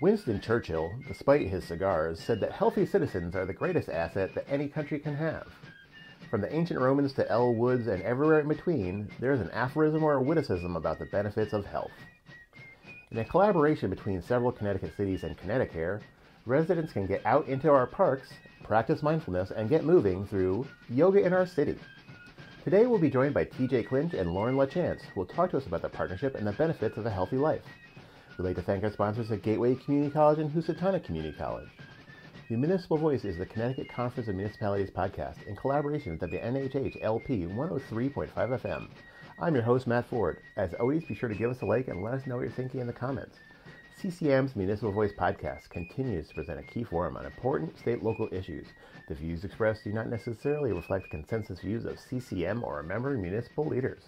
Winston Churchill, despite his cigars, said that healthy citizens are the greatest asset that any country can have. From the ancient Romans to Elle Woods and everywhere in between, there is an aphorism or a witticism about the benefits of health. In a collaboration between several Connecticut cities and ConnectiCare, residents can get out into our parks, practice mindfulness, and get moving through Yoga in Our City. Today we'll be joined by TJ Clinch and Lauren LaChance, who will talk to us about the partnership and the benefits of a healthy life. We'd like to thank our sponsors at Gateway Community College and Housatonic Community College. The Municipal Voice is the Connecticut Conference of Municipalities podcast in collaboration with WNHH LP 103.5 FM. I'm your host, Matt Ford. As always, be sure to give us a like and let us know what you're thinking in the comments. CCM's Municipal Voice podcast continues to present a key forum on important state local issues. The views expressed do not necessarily reflect the consensus views of CCM or member municipal leaders.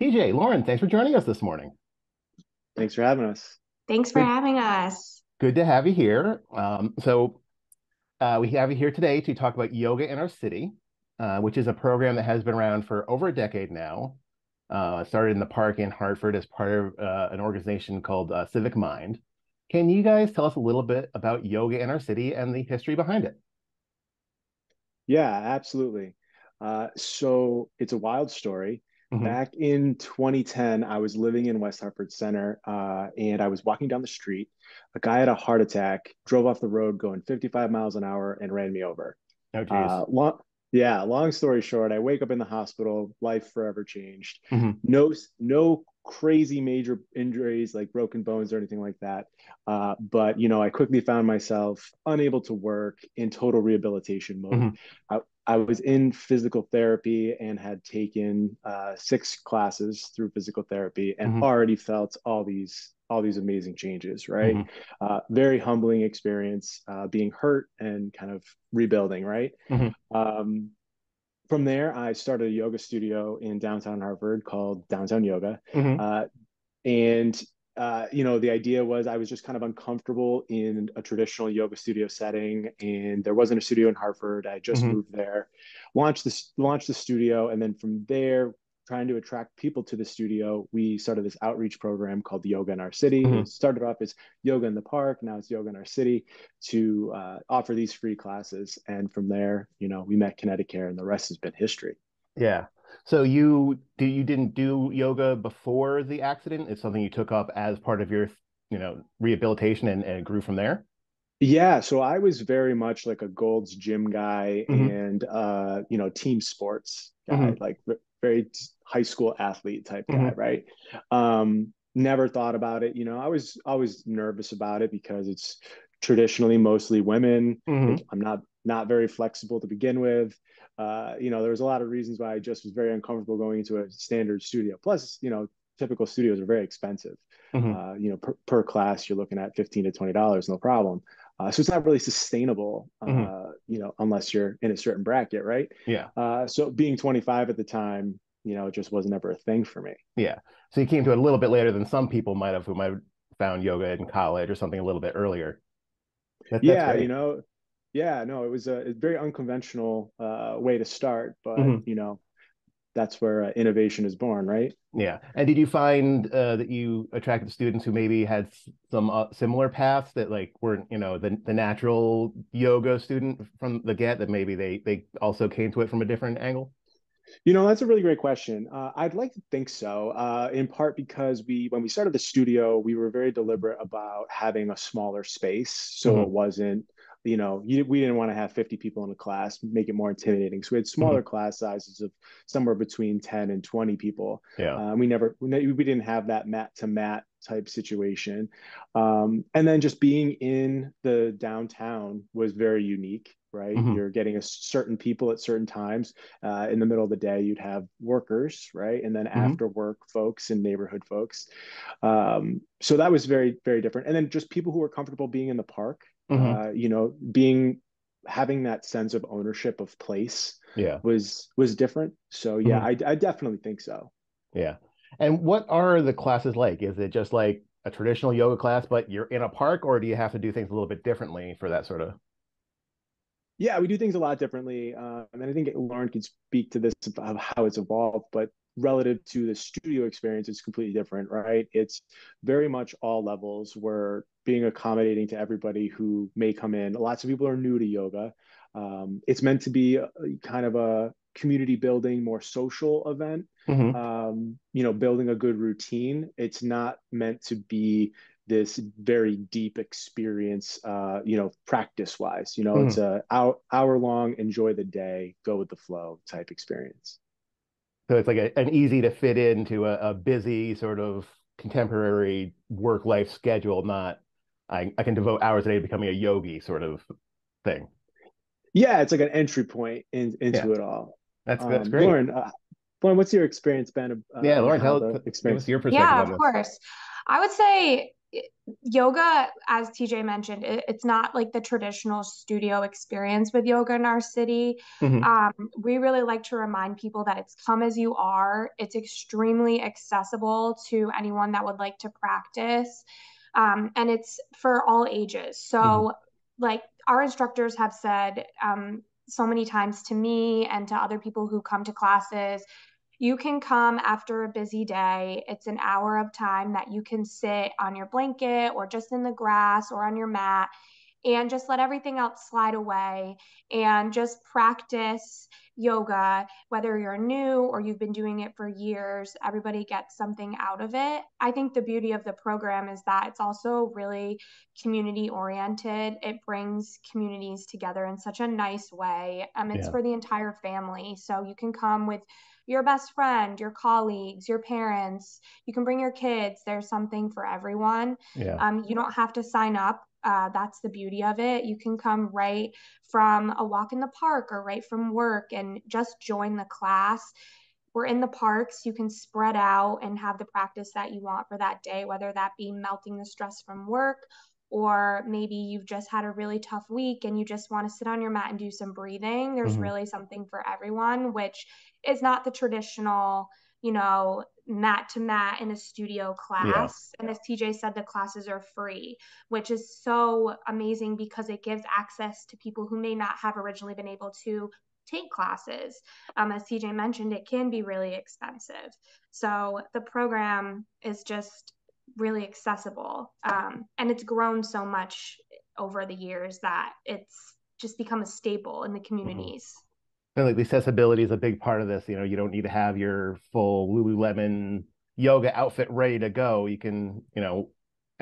TJ, Lauren, thanks for joining us this morning. Thanks for having us. Thanks for good, having us. Good to have you here. Um, so, uh, we have you here today to talk about yoga in our city, uh, which is a program that has been around for over a decade now. Uh, started in the park in Hartford as part of uh, an organization called uh, Civic Mind. Can you guys tell us a little bit about yoga in our city and the history behind it? Yeah, absolutely. Uh, so it's a wild story. Mm-hmm. Back in 2010, I was living in West Hartford Center uh, and I was walking down the street. A guy had a heart attack, drove off the road going 55 miles an hour, and ran me over. Oh. Uh, long, yeah, long story short, I wake up in the hospital, life forever changed. Mm-hmm. No, no crazy major injuries like broken bones or anything like that. Uh, but you know, I quickly found myself unable to work in total rehabilitation mode. Mm-hmm. I, I was in physical therapy and had taken uh, six classes through physical therapy and mm-hmm. already felt all these all these amazing changes. Right, mm-hmm. uh, very humbling experience, uh, being hurt and kind of rebuilding. Right. Mm-hmm. Um, from there, I started a yoga studio in downtown Hartford called Downtown Yoga, mm-hmm. uh, and uh, you know, the idea was I was just kind of uncomfortable in a traditional yoga studio setting, and there wasn't a studio in Hartford. I just mm-hmm. moved there, launched this, launched the studio, and then from there, trying to attract people to the studio, we started this outreach program called Yoga in Our City. Mm-hmm. It started off as Yoga in the Park, now it's Yoga in Our City, to uh, offer these free classes. And from there, you know, we met ConnectiCare, and the rest has been history. Yeah, so you do you didn't do yoga before the accident? It's something you took up as part of your you know rehabilitation and, and grew from there. Yeah, so I was very much like a Gold's Gym guy mm-hmm. and uh, you know team sports guy, mm-hmm. like very high school athlete type guy, mm-hmm. right? Um, never thought about it. You know, I was always nervous about it because it's traditionally mostly women. Mm-hmm. I'm not not very flexible to begin with uh, you know, there was a lot of reasons why I just was very uncomfortable going into a standard studio. Plus, you know, typical studios are very expensive. Mm-hmm. Uh, you know, per, per, class, you're looking at fifteen to twenty dollars, no problem. Uh, so it's not really sustainable, uh, mm-hmm. you know, unless you're in a certain bracket, right? Yeah. Uh, so being 25 at the time, you know, it just wasn't ever a thing for me. Yeah. So you came to it a little bit later than some people might have, who might have found yoga in college or something a little bit earlier. That, yeah, you know, yeah no it was a, a very unconventional uh, way to start but mm-hmm. you know that's where uh, innovation is born right yeah and did you find uh, that you attracted students who maybe had some uh, similar paths that like weren't you know the, the natural yoga student from the get that maybe they they also came to it from a different angle you know, that's a really great question. Uh, I'd like to think so, uh, in part because we, when we started the studio, we were very deliberate about having a smaller space, so mm-hmm. it wasn't you know, you, we didn't want to have 50 people in a class, make it more intimidating. So we had smaller mm-hmm. class sizes of somewhere between 10 and 20 people. Yeah. Uh, we never, we didn't have that mat to mat type situation. Um, and then just being in the downtown was very unique, right? Mm-hmm. You're getting a certain people at certain times. Uh, in the middle of the day, you'd have workers, right? And then mm-hmm. after work folks and neighborhood folks. Um, so that was very, very different. And then just people who were comfortable being in the park mm-hmm. uh, you know being having that sense of ownership of place yeah was was different so yeah mm-hmm. I, I definitely think so yeah and what are the classes like is it just like a traditional yoga class but you're in a park or do you have to do things a little bit differently for that sort of yeah we do things a lot differently uh, and i think lauren could speak to this of how it's evolved but relative to the studio experience, it's completely different, right? It's very much all levels. We're being accommodating to everybody who may come in. Lots of people are new to yoga. Um, it's meant to be a, kind of a community building, more social event. Mm-hmm. Um, you know, building a good routine. It's not meant to be this very deep experience uh, you know practice wise you know mm. it's a hour, hour long enjoy the day go with the flow type experience. So it's like a, an easy to fit into a, a busy sort of contemporary work life schedule not I, I can devote hours a day to becoming a yogi sort of thing. Yeah it's like an entry point in, into yeah. it all. That's that's um, great. Lauren uh, lauren what's your experience been uh, yeah lauren tell experience your perspective yeah of course. I would say yoga as tj mentioned it, it's not like the traditional studio experience with yoga in our city mm-hmm. um, we really like to remind people that it's come as you are it's extremely accessible to anyone that would like to practice um, and it's for all ages so mm-hmm. like our instructors have said um, so many times to me and to other people who come to classes you can come after a busy day. It's an hour of time that you can sit on your blanket or just in the grass or on your mat and just let everything else slide away and just practice yoga, whether you're new or you've been doing it for years, everybody gets something out of it. I think the beauty of the program is that it's also really community oriented. It brings communities together in such a nice way. Um, it's yeah. for the entire family. So you can come with your best friend, your colleagues, your parents. You can bring your kids. There's something for everyone. Yeah. Um, you don't have to sign up. Uh, that's the beauty of it. You can come right from a walk in the park or right from work and just join the class. We're in the parks. You can spread out and have the practice that you want for that day, whether that be melting the stress from work or maybe you've just had a really tough week and you just want to sit on your mat and do some breathing. There's mm-hmm. really something for everyone, which is not the traditional, you know, mat to mat in a studio class. Yeah. And as TJ said, the classes are free, which is so amazing because it gives access to people who may not have originally been able to take classes. Um, as TJ mentioned, it can be really expensive. So the program is just really accessible. Um, and it's grown so much over the years that it's just become a staple in the mm-hmm. And like the accessibility is a big part of this. You know, you don't need to have your full Lululemon yoga outfit ready to go. You can, you know,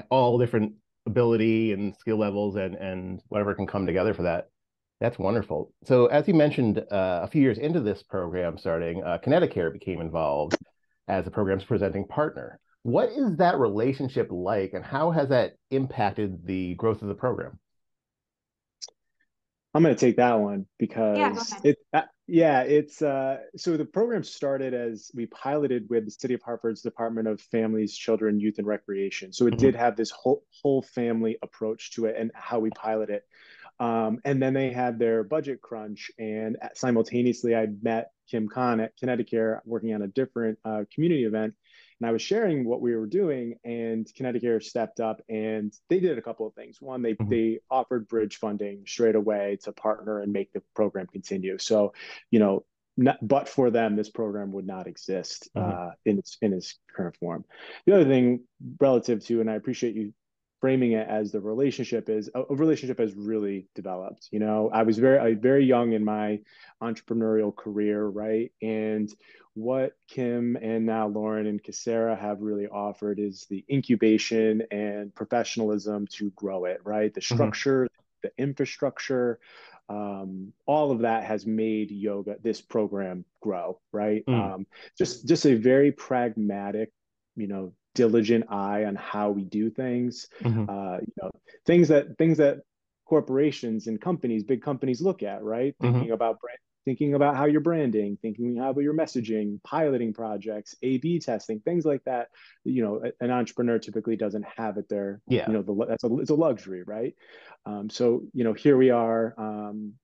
all different ability and skill levels and and whatever can come together for that. That's wonderful. So as you mentioned, uh, a few years into this program starting, uh, ConnectiCare became involved as the program's presenting partner. What is that relationship like, and how has that impacted the growth of the program? I'm going to take that one because yeah, it, uh, yeah, it's uh, so the program started as we piloted with the City of Hartford's Department of Families, Children, Youth, and Recreation. So it mm-hmm. did have this whole whole family approach to it and how we pilot it. Um, and then they had their budget crunch, and simultaneously, I met Kim Khan at ConnectiCare working on a different uh, community event and I was sharing what we were doing, and ConnectiCare stepped up and they did a couple of things. One, they mm-hmm. they offered bridge funding straight away to partner and make the program continue. So, you know, not, but for them, this program would not exist mm-hmm. uh, in its in its current form. The other thing, relative to, and I appreciate you framing it as the relationship is a, relationship has really developed you know i was very I, very young in my entrepreneurial career right and what kim and now lauren and Casera have really offered is the incubation and professionalism to grow it right the mm-hmm. structure mm-hmm. the infrastructure um, all of that has made yoga this program grow right mm. um, just just a very pragmatic you know diligent eye on how we do things. Mm-hmm. uh, you know things that things that corporations and companies big companies look at right? Mm-hmm. thinking about brand thinking about how you're branding thinking about your messaging piloting projects a b testing things like that. You know an entrepreneur typically doesn't have it there. Yeah. You know the, that's a it's a luxury right? Um, so you know here we are um,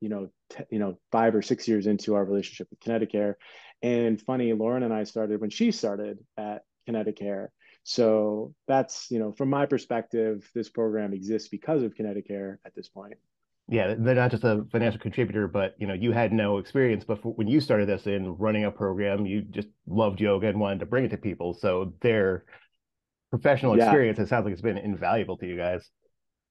you know t- you know five or six years into our relationship with ConnectiCare and funny lauren and i started when she started at ConnectiCare. So that's, you know, from my perspective, this program exists because of ConnectiCare at this point. yeah, they're not just a financial contributor, but you know, you had no experience before when you started this in running a program. You just loved yoga and wanted to bring it to people. So their professional yeah. experience, it sounds like it's been invaluable to you guys.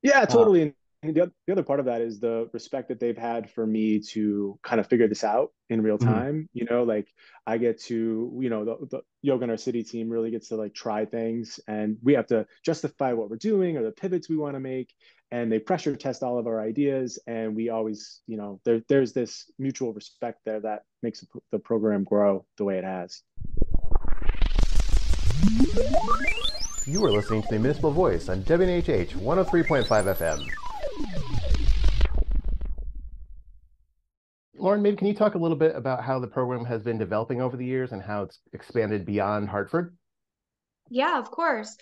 Yeah, uh, totally. The, the other part of that is the respect that they've had for me to kind of figure this out in real mm-hmm. time. Mm-hmm. You know, like I get to, you know, the, the yoga in our city team really gets to like try things and we have to justify what we're doing or the pivots we want to make and they pressure test all of our ideas and we always you know there, there's this mutual respect there that makes the program grow the way it has you are listening to the municipal voice on WNHH 103.5 fm lauren maybe can you talk a little bit about how the program has been developing over the years and how it's expanded beyond hartford yeah of course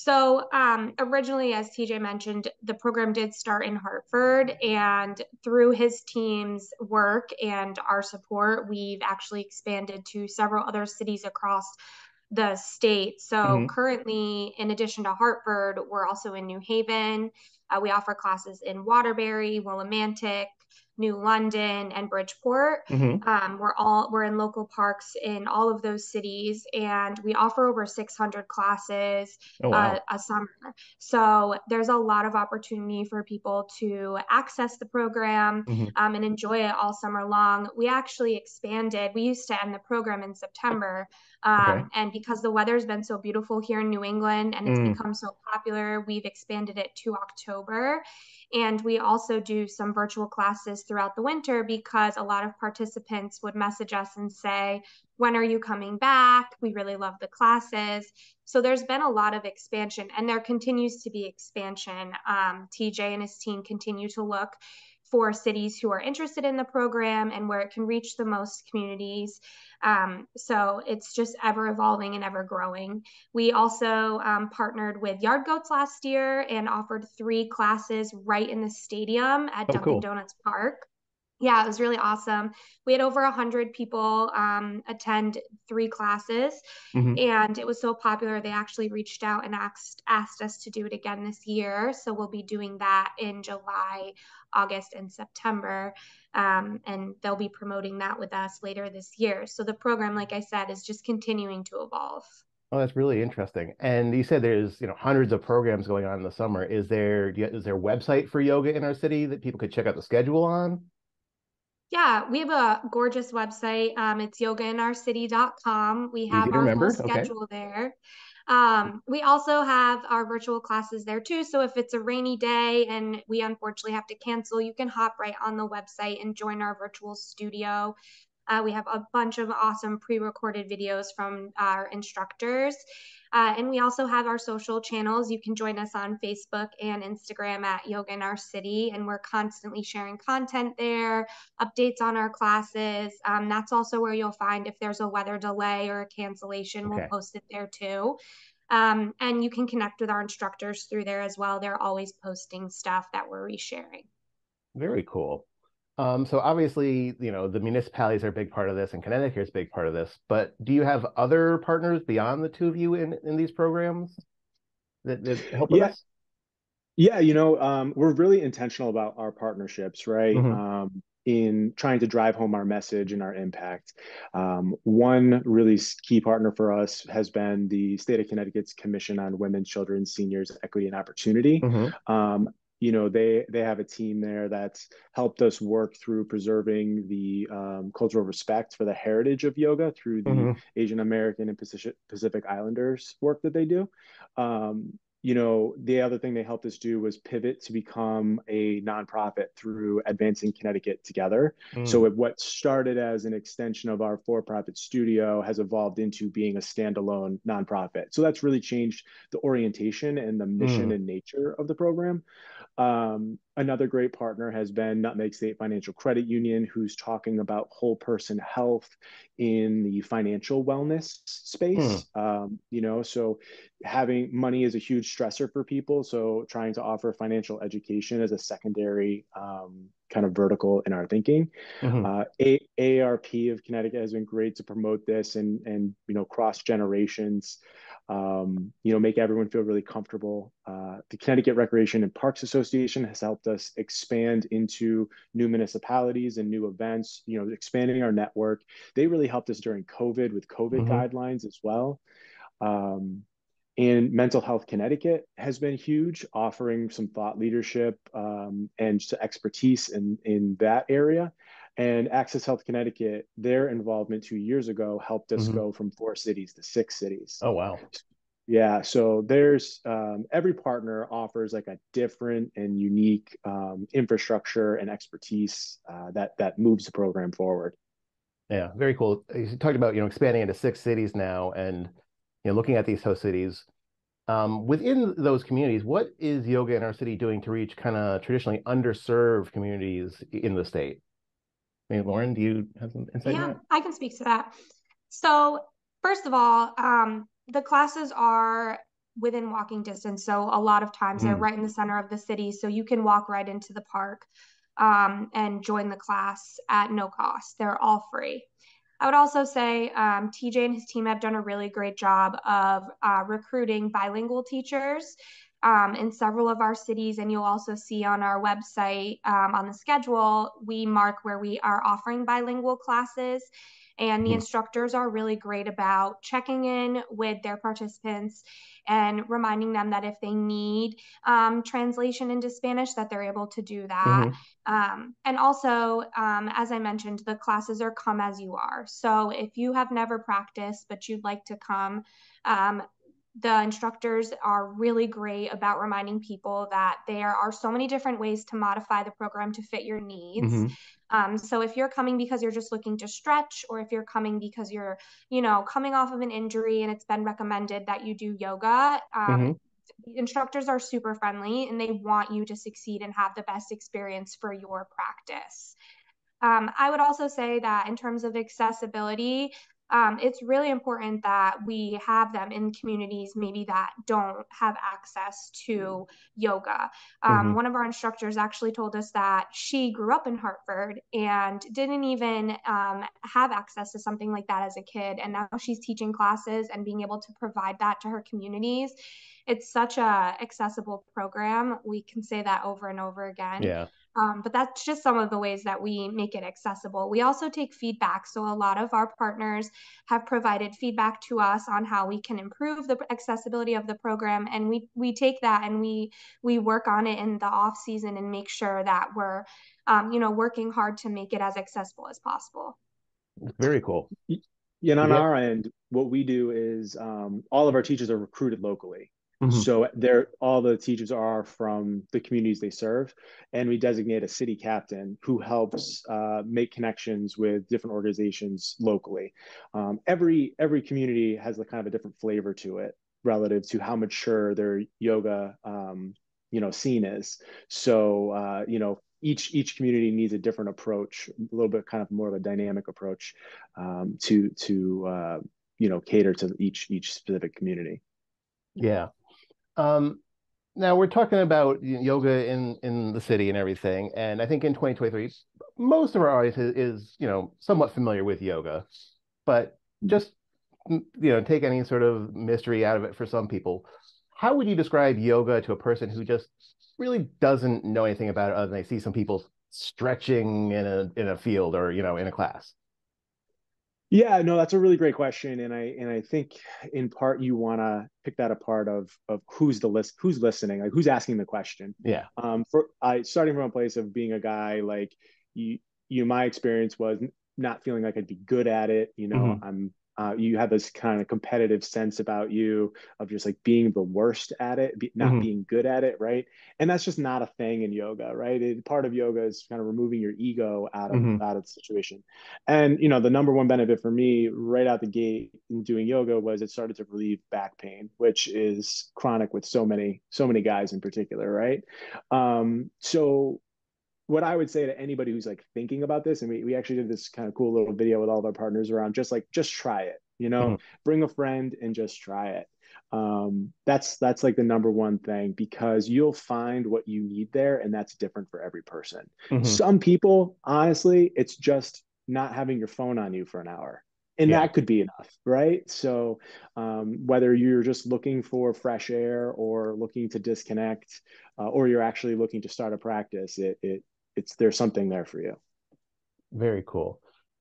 so, um, originally, as TJ mentioned, the program did start in Hartford, and through his team's work and our support, we've actually expanded to several other cities across the state. So, mm-hmm. currently, in addition to Hartford, we're also in New Haven. Uh, we offer classes in Waterbury, Willimantic, New London, and Bridgeport. Mm-hmm. Um, we're all we're in local parks in all of those cities, and we offer over 600 classes oh, wow. uh, a summer. So there's a lot of opportunity for people to access the program mm-hmm. um, and enjoy it all summer long. We actually expanded. We used to end the program in September. Um, okay. And because the weather's been so beautiful here in New England and it's mm. become so popular, we've expanded it to October. And we also do some virtual classes throughout the winter because a lot of participants would message us and say, When are you coming back? We really love the classes. So there's been a lot of expansion and there continues to be expansion. Um, TJ and his team continue to look for cities who are interested in the program and where it can reach the most communities. Um, so it's just ever evolving and ever growing. We also um, partnered with Yard Goats last year and offered three classes right in the stadium at oh, Dunkin' cool. Donuts Park. Yeah, it was really awesome. We had over 100 people um, attend three classes, mm-hmm. and it was so popular. They actually reached out and asked, asked us to do it again this year. So we'll be doing that in July, August, and September. Um, and they'll be promoting that with us later this year. So the program, like I said, is just continuing to evolve. Oh, that's really interesting. And you said there's you know hundreds of programs going on in the summer. Is there is there a website for yoga in our city that people could check out the schedule on? Yeah, we have a gorgeous website. Um, it's yogainourcity.com. We have our whole schedule okay. there. Um, we also have our virtual classes there too. So if it's a rainy day and we unfortunately have to cancel, you can hop right on the website and join our virtual studio. Uh, we have a bunch of awesome pre recorded videos from our instructors. Uh, and we also have our social channels. You can join us on Facebook and Instagram at Yoga in Our City, and we're constantly sharing content there, updates on our classes. Um, that's also where you'll find if there's a weather delay or a cancellation, okay. we'll post it there too. Um, and you can connect with our instructors through there as well. They're always posting stuff that we're resharing. Very cool. Um, so obviously, you know, the municipalities are a big part of this, and ConnectiCare is a big part of this. But do you have other partners beyond the two of you in in these programs that, that help yeah. us? Yeah, you know, um, we're really intentional about our partnerships, right? Mm-hmm. Um, in trying to drive home our message and our impact. Um, one really key partner for us has been the state of Connecticut's Commission on Women, Children, Seniors, Equity, and Opportunity. Mm-hmm. Um, you know they they have a team there that's helped us work through preserving the um, cultural respect for the heritage of yoga through the mm-hmm. asian american and pacific, pacific islanders work that they do um, you know the other thing they helped us do was pivot to become a nonprofit through advancing connecticut together mm. so what started as an extension of our for-profit studio has evolved into being a standalone nonprofit so that's really changed the orientation and the mission mm. and nature of the program um, another great partner has been Nutmeg State Financial Credit Union, who's talking about whole person health in the financial wellness space. Hmm. Um, you know, so having money is a huge stressor for people. So trying to offer financial education as a secondary um, kind of vertical in our thinking. Mm-hmm. Uh, a- AARP of Connecticut has been great to promote this and and you know cross generations. Um, you know, make everyone feel really comfortable. Uh, the Connecticut Recreation and Parks Association has helped us expand into new municipalities and new events, you know, expanding our network. They really helped us during COVID with COVID mm-hmm. guidelines as well. Um, and Mental Health Connecticut has been huge, offering some thought leadership um, and expertise in, in that area. And Access Health Connecticut, their involvement two years ago helped us mm-hmm. go from four cities to six cities. Oh, wow. Yeah. So there's um, every partner offers like a different and unique um, infrastructure and expertise uh, that that moves the program forward. Yeah, very cool. You talked about you know expanding into six cities now, and you know looking at these host cities. Um, within those communities, what is yoga in our city doing to reach kind of traditionally underserved communities in the state? Maybe Lauren, do you have some insight? Yeah, I can speak to that. So first of all, um, the classes are within walking distance. So a lot of times mm. they're hmm. right in the center of the city. So you can walk right into the park um, and join the class at no cost. They're all free. I would also say um, TJ and his team have done a really great job of uh, recruiting bilingual teachers um, in several of our cities. And you'll also see on our website um, on the schedule, we mark where we are offering bilingual classes. And the hmm. instructors are really great about checking in with their participants and reminding them that if they need um, translation into Spanish, that they're able to do that. Mm-hmm. Um, and also, um, as I mentioned, the classes are come as you are. So if you have never practiced but you'd like to come, um, the instructors are really great about reminding people that there are so many different ways to modify the program to fit your needs. Mm-hmm. Um, so if you're coming because you're just looking to stretch, or if you're coming because you're, you know, coming off of an injury and it's been recommended that you do yoga, um, mm-hmm instructors are super friendly and they want you to succeed and have the best experience for your practice. Um, I would also say that in terms of accessibility, um, it's really important that we have them in communities maybe that don't have access to yoga. Um, mm-hmm. One of our instructors actually told us that she grew up in Hartford and didn't even um, have access to something like that as a kid. And now she's teaching classes and being able to provide that to her communities. It's such a accessible program. We can say that over and over again. Yeah. Um, but that's just some of the ways that we make it accessible. We also take feedback. So a lot of our partners have provided feedback to us on how we can improve the accessibility of the program. And we, we take that and we, we work on it in the off season and make sure that we're, um, you know, working hard to make it as accessible as possible. Very cool. Yeah, and on yeah. our end, what we do is um, all of our teachers are recruited locally. Mm-hmm. So they're all the teachers are from the communities they serve, and we designate a city captain who helps uh, make connections with different organizations locally. Um, every every community has a kind of a different flavor to it relative to how mature their yoga um, you know scene is. So uh, you know each each community needs a different approach, a little bit kind of more of a dynamic approach um, to to uh, you know cater to each each specific community. Yeah, um, now we're talking about yoga in in the city and everything, and I think in 2023, most of our audience is, is you know somewhat familiar with yoga, but just you know take any sort of mystery out of it for some people. How would you describe yoga to a person who just really doesn't know anything about it other than they see some people stretching in a in a field or you know in a class? Yeah, no, that's a really great question, and I and I think in part you want to pick that apart of of who's the list, who's listening, like who's asking the question. Yeah. Um, for I starting from a place of being a guy like you, you, my experience was not feeling like I'd be good at it. You know, mm-hmm. I'm uh, you have this kind of competitive sense about you of just like being the worst at it, be, not mm-hmm. being good at it, right? And that's just not a thing in yoga, right? It, part of yoga is kind of removing your ego out of mm-hmm. out of the situation. And you know, the number one benefit for me right out the gate in doing yoga was it started to relieve back pain, which is chronic with so many so many guys in particular, right? Um, so what I would say to anybody who's like thinking about this, and we, we actually did this kind of cool little video with all of our partners around just like just try it, you know, mm-hmm. bring a friend and just try it. Um, that's that's like the number one thing because you'll find what you need there, and that's different for every person. Mm-hmm. Some people, honestly, it's just not having your phone on you for an hour and yeah. that could be enough right so um, whether you're just looking for fresh air or looking to disconnect uh, or you're actually looking to start a practice it, it it's there's something there for you. Very cool.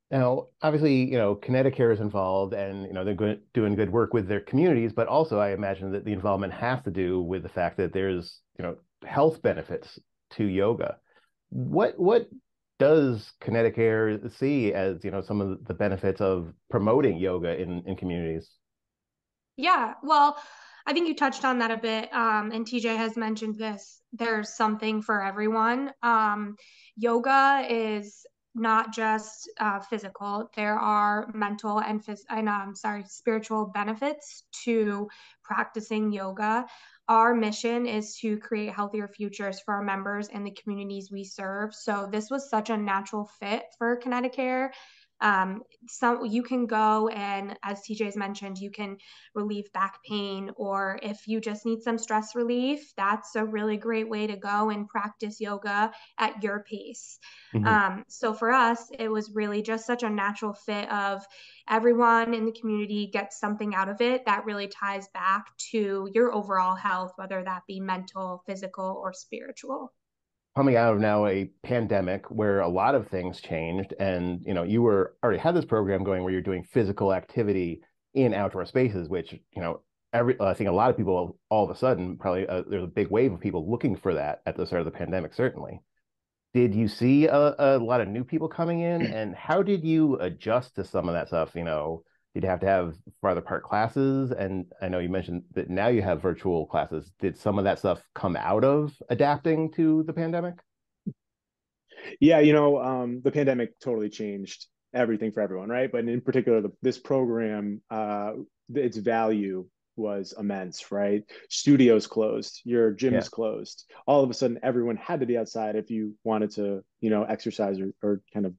Now obviously you know ConnectiCare is involved and you know they're good, doing good work with their communities but also i imagine that the involvement has to do with the fact that there's you know health benefits to yoga. What what does ConnectiCare see as you know some of the benefits of promoting yoga in in communities? Yeah, well, I think you touched on that a bit, um, and TJ has mentioned this. There's something for everyone. Um, yoga is not just uh, physical. There are mental and phys- and um, sorry, spiritual benefits to practicing yoga. Our mission is to create healthier futures for our members and the communities we serve. So this was such a natural fit for ConnectiCare um, some you can go and as TJ's mentioned, you can relieve back pain, or if you just need some stress relief, that's a really great way to go and practice yoga at your pace. Mm-hmm. Um, so for us, it was really just such a natural fit of everyone in the community gets something out of it that really ties back to your overall health, whether that be mental, physical, or spiritual coming out of now a pandemic where a lot of things changed and you know you were already had this program going where you're doing physical activity in outdoor spaces which you know every i think a lot of people all of a sudden probably uh, there's a big wave of people looking for that at the start of the pandemic certainly. Did you see a, a lot of new people coming in and how did you adjust to some of that stuff you know did you have to have farther apart classes? And I know you mentioned that now you have virtual classes. Did some of that stuff come out of adapting to the pandemic? Yeah, you know, um, the pandemic totally changed everything for everyone, right? But in particular, the, this program, uh, its value was immense, right? Studios closed, your gym yeah. is closed. All of a sudden, everyone had to be outside if you wanted to, you know, exercise or, or kind of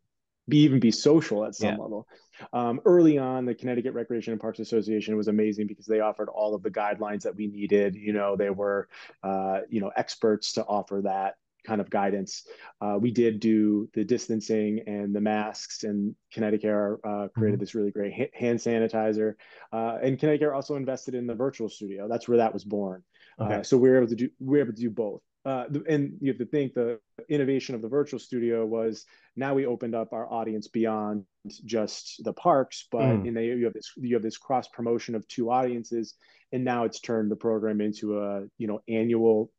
be even be social at some yeah. level. Um, early on, the Connecticut Recreation and Parks Association was amazing because they offered all of the guidelines that we needed. You know, they were, uh, you know, experts to offer that kind of guidance. Uh, we did do the distancing and the masks, and ConnectiCare uh, created mm-hmm. this really great ha- hand sanitizer. Uh, and ConnectiCare also invested in the virtual studio. That's where that was born. Uh, okay. so we were able to do we were able to do both uh, and you have to think the innovation of the virtual studio was now we opened up our audience beyond just the parks, but mm. in the, you have this you have this cross promotion of two audiences, and now it's turned the program into a you know annual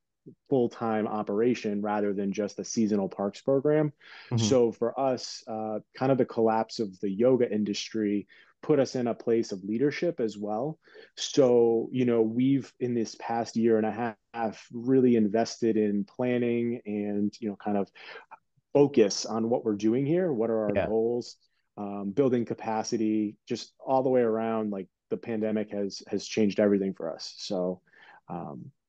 full time operation rather than just a seasonal parks program. Mm-hmm. So for us, uh, kind of the collapse of the yoga industry put us in a place of leadership as well. So, you know, we've in this past year and a half really invested in planning and, you know, kind of focus on what we're doing here. What are our yeah. goals? Um, building capacity, just all the way around. Like the pandemic has has changed everything for us. So, um, so.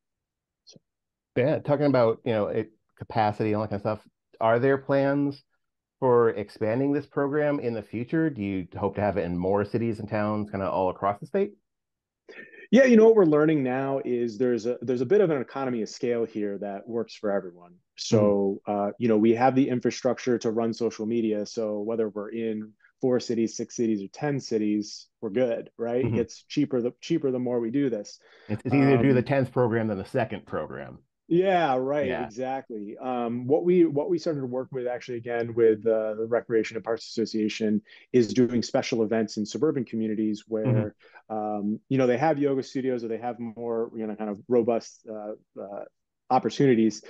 Yeah, talking about you know it, capacity and all that kind of stuff. Are there plans for expanding this program in the future? Do you hope to have it in more cities and towns, kind of all across the state? Yeah, you know what we're learning now is there's a there's a bit of an economy of scale here that works for everyone. So mm-hmm. uh, you know we have the infrastructure to run social media. So whether we're in four cities, six cities, or ten cities, we're good, right? Mm-hmm. It gets cheaper the cheaper the more we do this. It's, easier um, to do the um, tenth program than the second program. Yeah, right. Yeah. Exactly. Um, what we what we started to work with actually again with uh, the Recreation and Parks Association is doing special events in suburban communities where mm-hmm. um, you know they have yoga studios or they have more you know kind of robust uh, uh, opportunities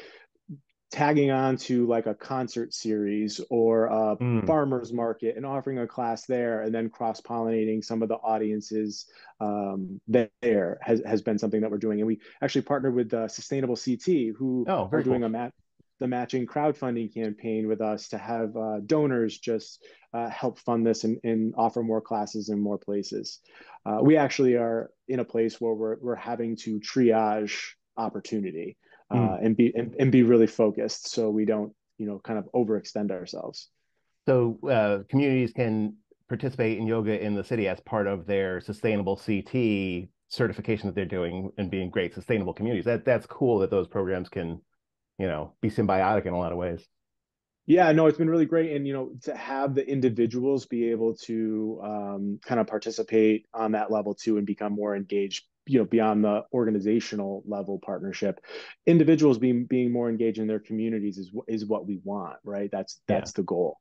tagging on to like a concert series or a mm. farmers market and offering a class there and then cross pollinating some of the audiences um, there has, has been something that we're doing and we actually partnered with uh, sustainable ct who oh, are doing cool. a mat the matching crowdfunding campaign with us to have uh, donors just uh, help fund this and, and, offer more classes in more places. Uh, we actually are in a place where we're, we're having to triage opportunity mm. and be and, and be really focused so we don't you know kind of overextend ourselves so uh, communities can participate in yoga in the city as part of their sustainable ct certification that they're doing and being great sustainable communities that that's cool that those programs can you know be symbiotic in a lot of ways Yeah, no, it's been really great. And, you know, to have the individuals be able to um, kind of participate on that level too and become more engaged, you know, beyond the organizational level partnership, individuals being being more engaged in their communities is is what we want, right? That's that's yeah. the goal.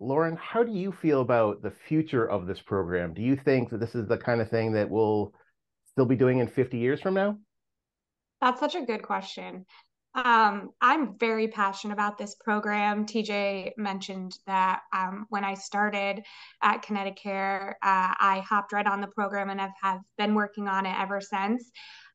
Lauren, how do you feel about the future of this program? Do you think that this is the kind of thing that we'll still be doing in 50 years from now? That's such a good question. Um, I'm very passionate about this program. TJ mentioned that um, when I started at ConnectiCare, uh, I hopped right on the program and have, have been working on it ever since.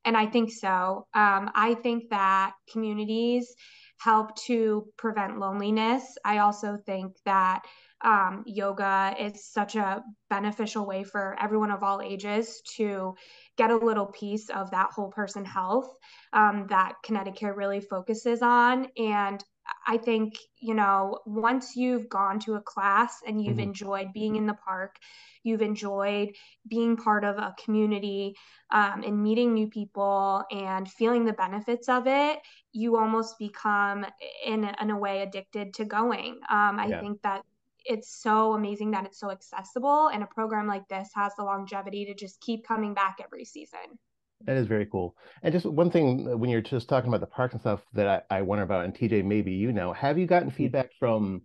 And I think so. Um, I think that communities help to prevent loneliness. I also think that um, yoga is such a beneficial way for everyone of all ages to get a little piece of that whole person health um, that ConnectiCare really focuses on. And I think, you know, once you've gone to a class and you've mm-hmm. enjoyed being in the park, you've enjoyed being part of a community um, and meeting new people and feeling the benefits of it, you almost become, in, in a way, addicted to going. Um, I yeah. think that it's so amazing that it's so accessible and a program like this has the longevity to just keep coming back every season. That is very cool. And just one thing uh, when you're just talking about the parks and stuff that i, I wonder about and tj maybe you know have you gotten feedback from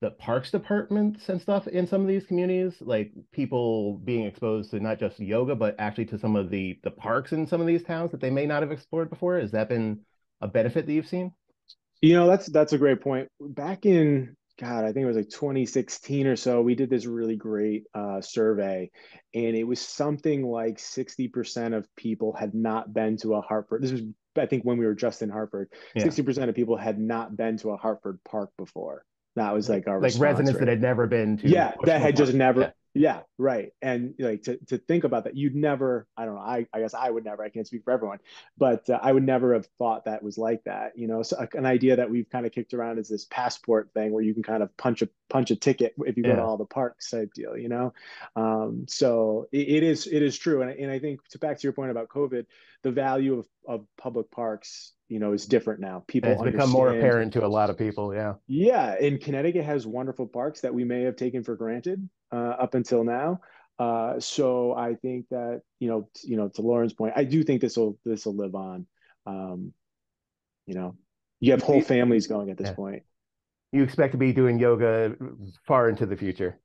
the parks departments and stuff in some of these communities? Like people being exposed to not just yoga but actually to some of the the parks in some of these towns that they may not have explored before? Has that been a benefit that you've seen? You know that's that's a great point. Back in God, I think it was like 2016 or so, we did this really great uh, survey, and it was something like 60% of people had not been to a Hartford. This was, I think, when we were just in Hartford. Yeah. 60% of people had not been to a Hartford park before. That was like our like residents rate. that had never been to. Yeah, that had just never. Yeah. Yeah, right. And like to, to think about that, you'd never, I don't know, I, I guess I would never, I can't speak for everyone, but uh, I would never have thought that was like that. You know, so an idea that we've kind of kicked around is this passport thing where you can kind of punch a punch a ticket if you yeah. go to all the parks type deal, you know? Um, so it, it is, it is true. And, and I think to back to your point about COVID, the value of, of public parks you know is different now people it's become more apparent to a lot of people yeah yeah and connecticut has wonderful parks that we may have taken for granted uh, up until now. Uh, so i think that you know you know to lauren's point i do think this will this will live on. Um, you know you have whole families going at this yeah. point. You expect to be doing yoga far into the future.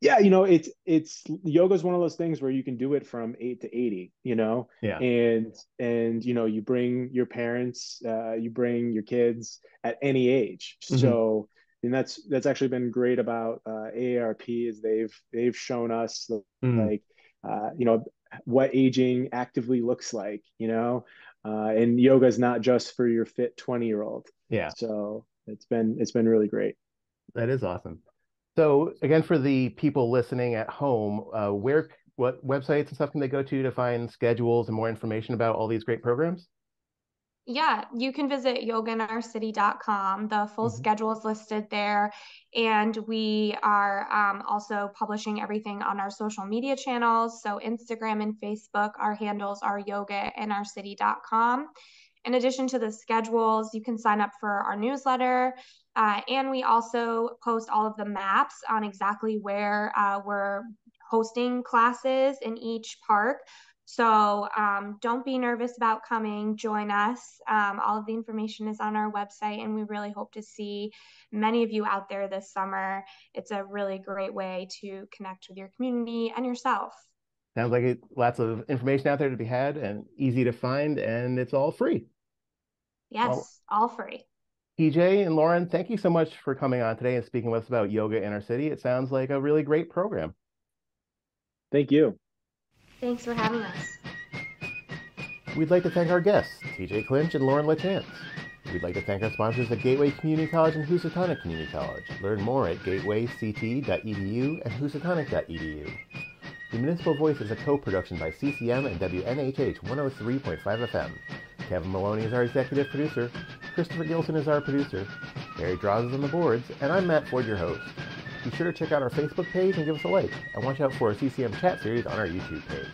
Yeah you know it's it's yoga is one of those things where you can do it from 8 to 80 you know? Yeah. And and you know you bring your parents uh, you bring your kids at any age. Mm-hmm. so and that's that's actually been great about uh, AARP is they've they've shown us mm. like uh, you know what aging actively looks like you know? Uh, and yoga is not just for your fit 20 year old yeah. So it's been it's been really great. That is awesome. So again, for the people listening at home, uh, where what websites and stuff can they go to to find schedules and more information about all these great programs? Yeah, you can visit yogainourcity.com. The full mm-hmm. schedule is listed there. And we are um, also publishing everything on our social media channels. So, Instagram and Facebook, our handles are yogainourcity.com. In addition to the schedules, you can sign up for our newsletter. Uh, and we also post all of the maps on exactly where uh, we're hosting classes in each park. So um, don't be nervous about coming. Join us. Um, all of the information is on our website, and we really hope to see many of you out there this summer. It's a really great way to connect with your community and yourself. Sounds like it, lots of information out there to be had and easy to find, and it's all free. Yes, well, all free. TJ and Lauren, thank you so much for coming on today and speaking with us about yoga in our city. It sounds like a really great program. Thank you. Thanks for having us. We'd like to thank our guests, TJ Clinch and Lauren LaChance. We'd like to thank our sponsors at Gateway Community College and Housatonic Community College. Learn more at gatewayct.edu and housatonic.edu. The Municipal Voice is a co-production by CCM and WNHH 103.5 FM. Kevin Maloney is our executive producer. Christopher Gilson is our producer. Mary Draws is on the boards, and I'm Matt Ford, your host. Be sure to check out our Facebook page and give us a like, and watch out for a CCM chat series on our YouTube page.